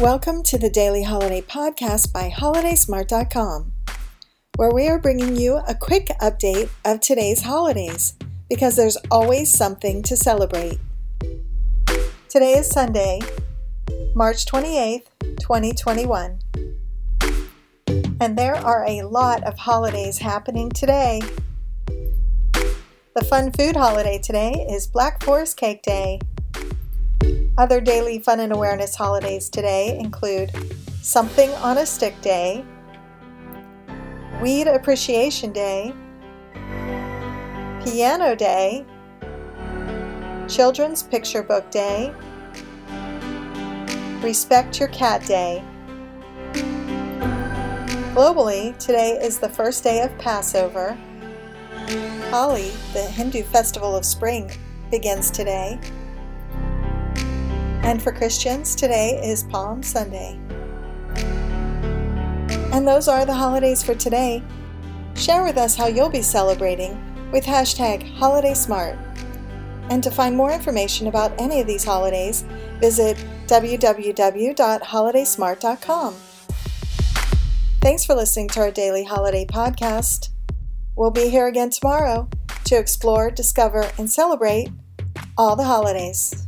Welcome to the Daily Holiday Podcast by HolidaySmart.com, where we are bringing you a quick update of today's holidays because there's always something to celebrate. Today is Sunday, March 28th, 2021. And there are a lot of holidays happening today. The fun food holiday today is Black Forest Cake Day. Other daily fun and awareness holidays today include Something on a Stick Day, Weed Appreciation Day, Piano Day, Children's Picture Book Day, Respect Your Cat Day. Globally, today is the first day of Passover. Holi, the Hindu festival of spring, begins today. And for Christians, today is Palm Sunday. And those are the holidays for today. Share with us how you'll be celebrating with hashtag HolidaySmart. And to find more information about any of these holidays, visit www.holidaysmart.com. Thanks for listening to our daily holiday podcast. We'll be here again tomorrow to explore, discover, and celebrate all the holidays.